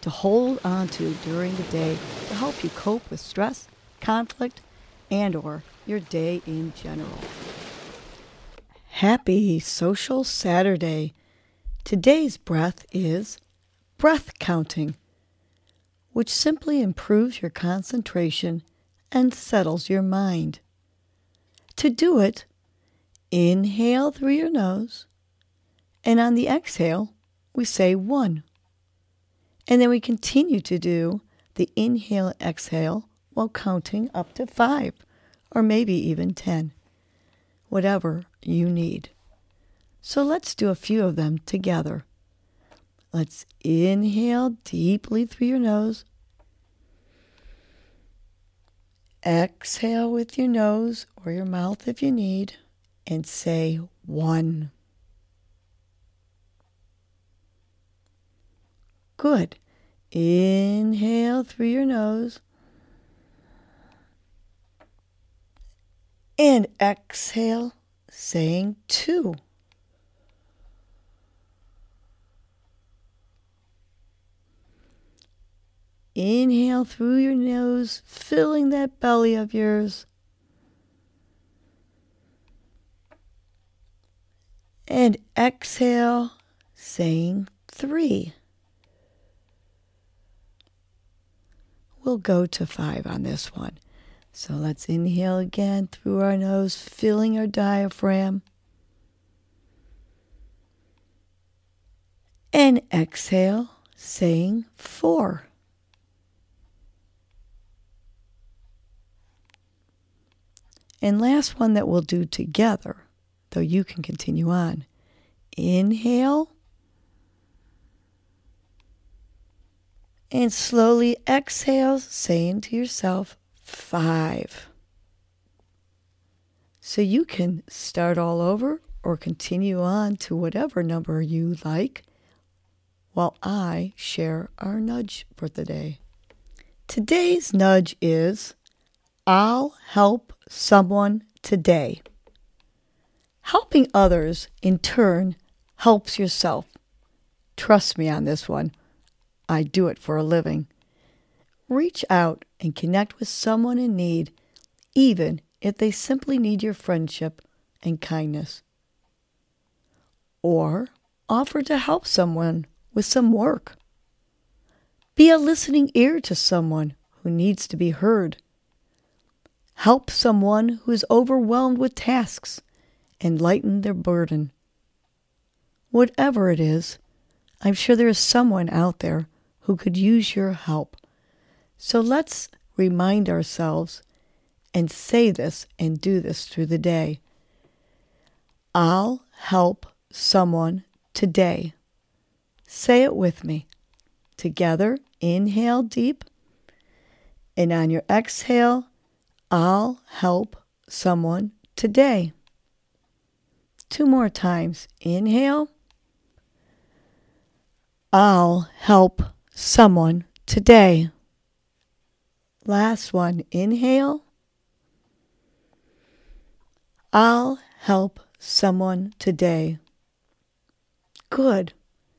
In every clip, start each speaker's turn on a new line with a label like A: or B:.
A: to hold on to during the day to help you cope with stress, conflict, and or your day in general. Happy Social Saturday. Today's breath is breath counting, which simply improves your concentration and settles your mind. To do it, inhale through your nose, and on the exhale, we say one. And then we continue to do the inhale exhale while counting up to five, or maybe even ten, whatever you need. So let's do a few of them together. Let's inhale deeply through your nose. Exhale with your nose or your mouth if you need, and say one. Good. Inhale through your nose. And exhale, saying two. Inhale through your nose, filling that belly of yours. And exhale, saying three. We'll go to five on this one. So let's inhale again through our nose, filling our diaphragm. And exhale, saying four. And last one that we'll do together, though you can continue on. Inhale. And slowly exhale, saying to yourself, five. So you can start all over or continue on to whatever number you like while I share our nudge for the day. Today's nudge is I'll help someone today. Helping others, in turn, helps yourself. Trust me on this one. I do it for a living. Reach out and connect with someone in need, even if they simply need your friendship and kindness. Or offer to help someone with some work. Be a listening ear to someone who needs to be heard. Help someone who is overwhelmed with tasks and lighten their burden. Whatever it is, I'm sure there is someone out there who could use your help. So let's remind ourselves and say this and do this through the day. I'll help someone today. Say it with me. Together, inhale deep, and on your exhale, I'll help someone today. Two more times. Inhale. I'll help someone today. Last one. Inhale. I'll help someone today. Good.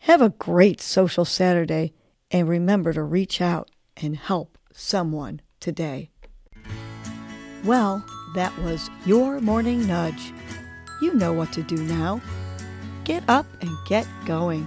A: Have a great social Saturday and remember to reach out and help someone today. Well, that was your morning nudge. You know what to do now. Get up and get going.